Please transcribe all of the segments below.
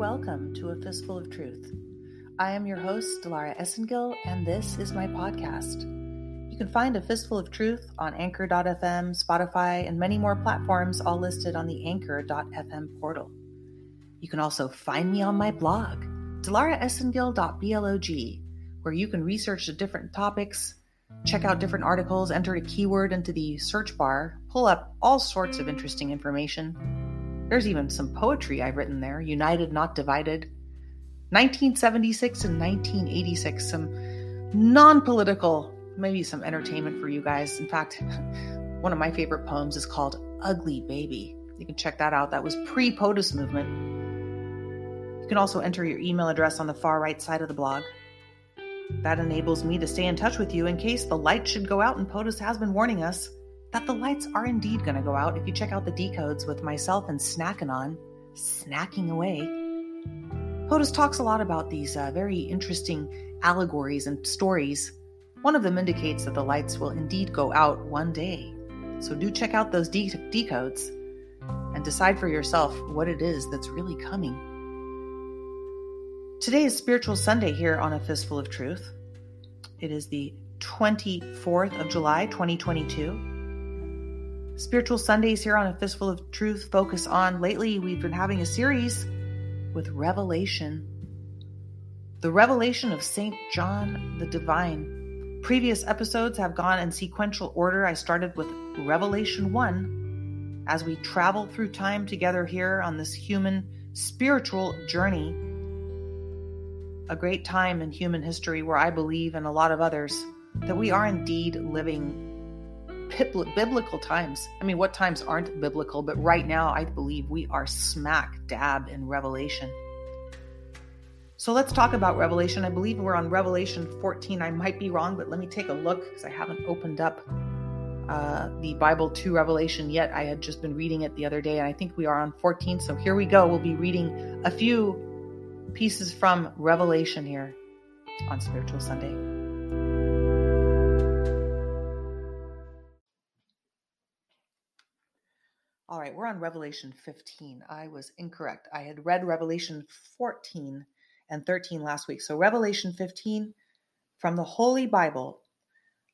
welcome to A Fistful of Truth. I am your host, Dilara Esengil, and this is my podcast. You can find A Fistful of Truth on Anchor.fm, Spotify, and many more platforms, all listed on the Anchor.fm portal. You can also find me on my blog, dilaraesengil.blog, where you can research the different topics, check out different articles, enter a keyword into the search bar, pull up all sorts of interesting information there's even some poetry I've written there United, Not Divided. 1976 and 1986, some non political, maybe some entertainment for you guys. In fact, one of my favorite poems is called Ugly Baby. You can check that out. That was pre POTUS movement. You can also enter your email address on the far right side of the blog. That enables me to stay in touch with you in case the light should go out, and POTUS has been warning us that the lights are indeed going to go out if you check out the decodes with myself and Snackanon, snacking away. POTUS talks a lot about these uh, very interesting allegories and stories. One of them indicates that the lights will indeed go out one day. So do check out those de- decodes and decide for yourself what it is that's really coming. Today is Spiritual Sunday here on A Fistful of Truth. It is the 24th of July, 2022. Spiritual Sundays here on A Fistful of Truth focus on lately, we've been having a series with Revelation. The revelation of St. John the Divine. Previous episodes have gone in sequential order. I started with Revelation 1 as we travel through time together here on this human spiritual journey. A great time in human history where I believe, and a lot of others, that we are indeed living biblical times. I mean, what times aren't biblical? But right now, I believe we are smack dab in Revelation. So let's talk about Revelation. I believe we're on Revelation 14. I might be wrong, but let me take a look because I haven't opened up uh, the Bible to Revelation yet. I had just been reading it the other day, and I think we are on 14. So here we go. We'll be reading a few pieces from Revelation here on Spiritual Sunday. All right, we're on Revelation 15. I was incorrect. I had read Revelation 14 and 13 last week. So, Revelation 15 from the Holy Bible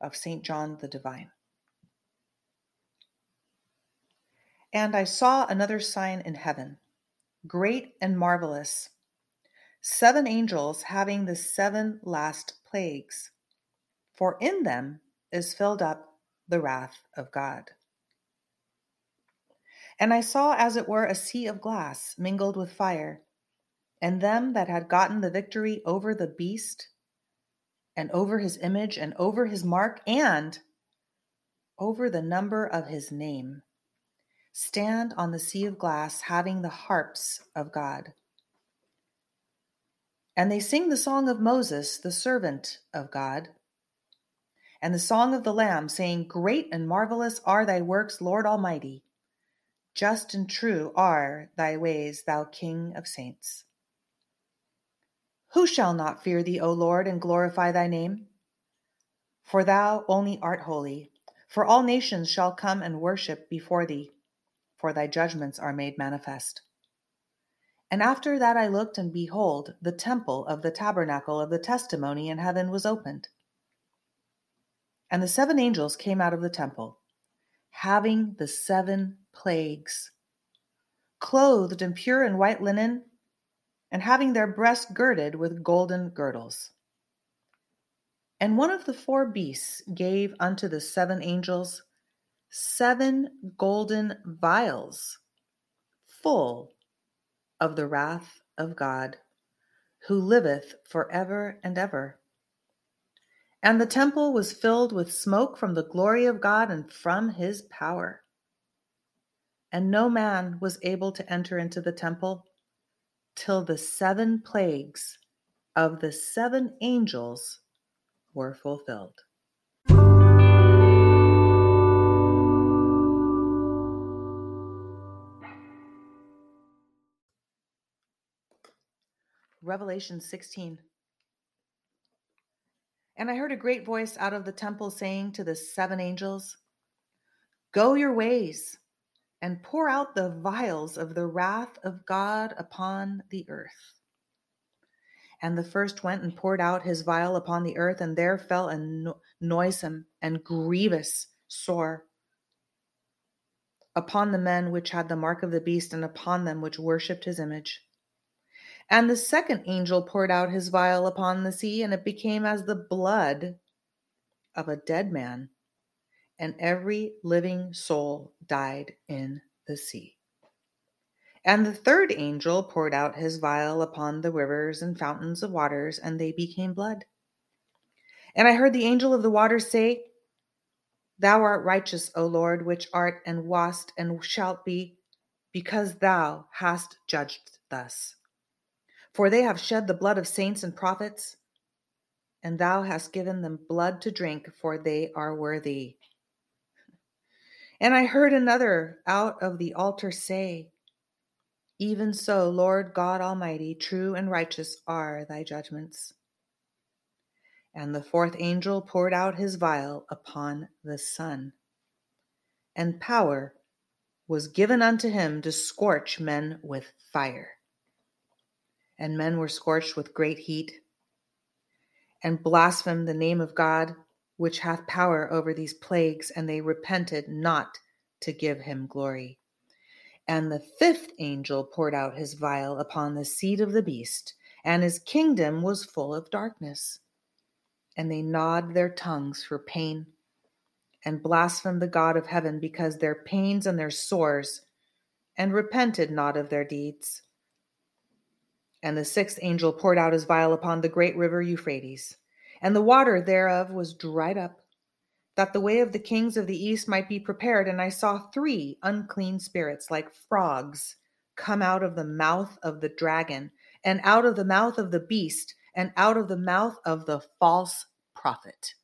of St. John the Divine. And I saw another sign in heaven, great and marvelous seven angels having the seven last plagues, for in them is filled up the wrath of God. And I saw as it were a sea of glass mingled with fire, and them that had gotten the victory over the beast, and over his image, and over his mark, and over the number of his name, stand on the sea of glass, having the harps of God. And they sing the song of Moses, the servant of God, and the song of the Lamb, saying, Great and marvelous are thy works, Lord Almighty. Just and true are thy ways, thou King of saints. Who shall not fear thee, O Lord, and glorify thy name? For thou only art holy, for all nations shall come and worship before thee, for thy judgments are made manifest. And after that I looked, and behold, the temple of the tabernacle of the testimony in heaven was opened. And the seven angels came out of the temple, having the seven plagues, clothed in pure and white linen, and having their breasts girded with golden girdles. And one of the four beasts gave unto the seven angels seven golden vials full of the wrath of God, who liveth for ever and ever. And the temple was filled with smoke from the glory of God and from his power and no man was able to enter into the temple till the seven plagues of the seven angels were fulfilled. Revelation 16. And I heard a great voice out of the temple saying to the seven angels, Go your ways and pour out the vials of the wrath of God upon the earth. And the first went and poured out his vial upon the earth, and there fell a no- noisome and grievous sore upon the men which had the mark of the beast, and upon them which worshipped his image. And the second angel poured out his vial upon the sea, and it became as the blood of a dead man, and every living soul died in the sea. And the third angel poured out his vial upon the rivers and fountains of waters, and they became blood. And I heard the angel of the waters say, Thou art righteous, O Lord, which art and wast and shalt be, because thou hast judged thus. For they have shed the blood of saints and prophets, and thou hast given them blood to drink, for they are worthy. And I heard another out of the altar say, Even so, Lord God Almighty, true and righteous are thy judgments. And the fourth angel poured out his vial upon the sun. And power was given unto him to scorch men with fire. And men were scorched with great heat, and blasphemed the name of God, which hath power over these plagues, and they repented not to give him glory. And the fifth angel poured out his vial upon the seat of the beast, and his kingdom was full of darkness and they gnawed their tongues for pain and blasphemed the God of heaven because their pains and their sores, and repented not of their deeds. And the sixth angel poured out his vial upon the great river Euphrates, and the water thereof was dried up, that the way of the kings of the east might be prepared. And I saw three unclean spirits like frogs come out of the mouth of the dragon, and out of the mouth of the beast and out of the mouth of the false prophet.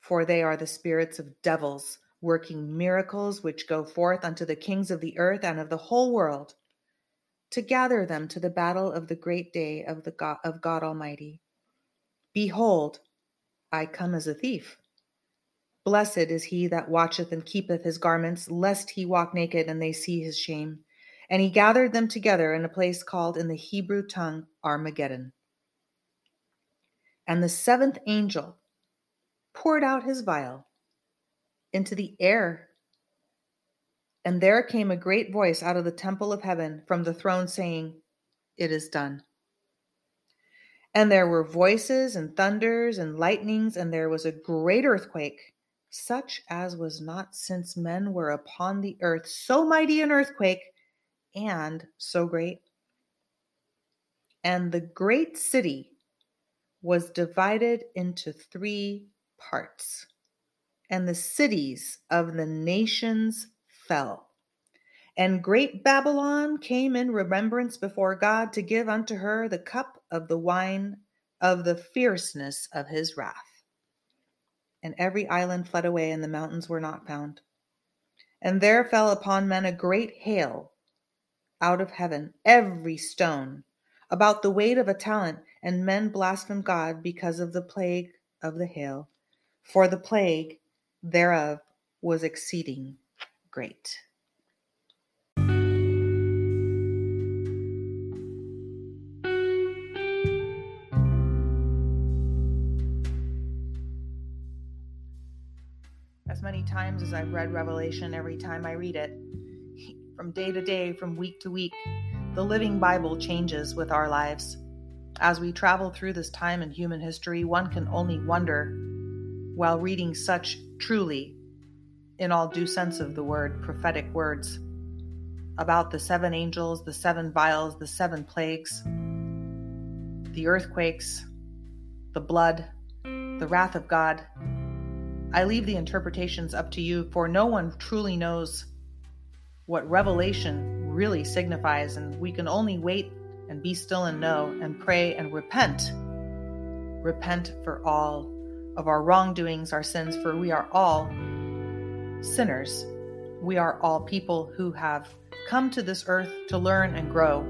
For they are the spirits of devils, working miracles which go forth unto the kings of the earth and of the whole world, to gather them to the battle of the great day of the God, of God Almighty. Behold, I come as a thief. Blessed is he that watcheth and keepeth his garments, lest he walk naked and they see his shame. And he gathered them together in a place called in the Hebrew tongue Armageddon. And the seventh angel poured out his vial into the air. And there came a great voice out of the temple of heaven from the throne saying, It is done. And there were voices and thunders and lightnings, and there was a great earthquake, such as was not since men were upon the earth, so mighty an earthquake and so great. And the great city was divided into three parts, and the cities of the nations fell. And great Babylon came in remembrance before God to give unto her the cup of the wine of the fierceness of his wrath. And every island fled away, and the mountains were not found. And there fell upon men a great hail out of heaven every stone, about the weight of a talent, and men blasphemed God because of the plague of the hail, for the plague thereof was exceeding great. As many times as I've read Revelation, every time I read it, from day to day, from week to week. The Living Bible changes with our lives. As we travel through this time in human history, one can only wonder, while reading such truly, in all due sense of the word, prophetic words, about the seven angels, the seven vials, the seven plagues, the earthquakes, the blood, the wrath of God. I leave the interpretations up to you, for no one truly knows what revelation really signifies, and we can only wait and be still and know and pray and repent. Repent for all of our wrongdoings, our sins, for we are all sinners. We are all people who have come to this earth to learn and grow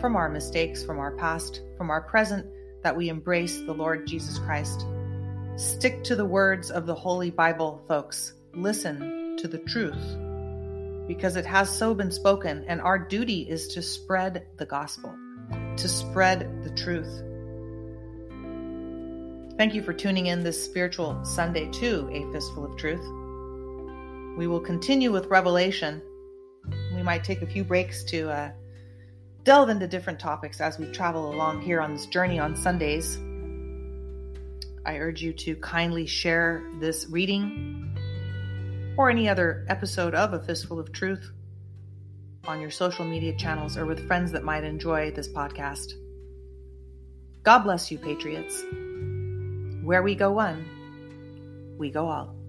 from our mistakes, from our past, from our present, that we embrace the Lord Jesus Christ. Stick to the words of the Holy Bible, folks. Listen to the truth because it has so been spoken, and our duty is to spread the gospel, to spread the truth. Thank you for tuning in this spiritual Sunday to A Fistful of Truth. We will continue with Revelation. We might take a few breaks to uh, delve into different topics as we travel along here on this journey on Sundays. I urge you to kindly share this reading or any other episode of A Fistful of Truth on your social media channels or with friends that might enjoy this podcast. God bless you, Patriots. Where we go one, we go all.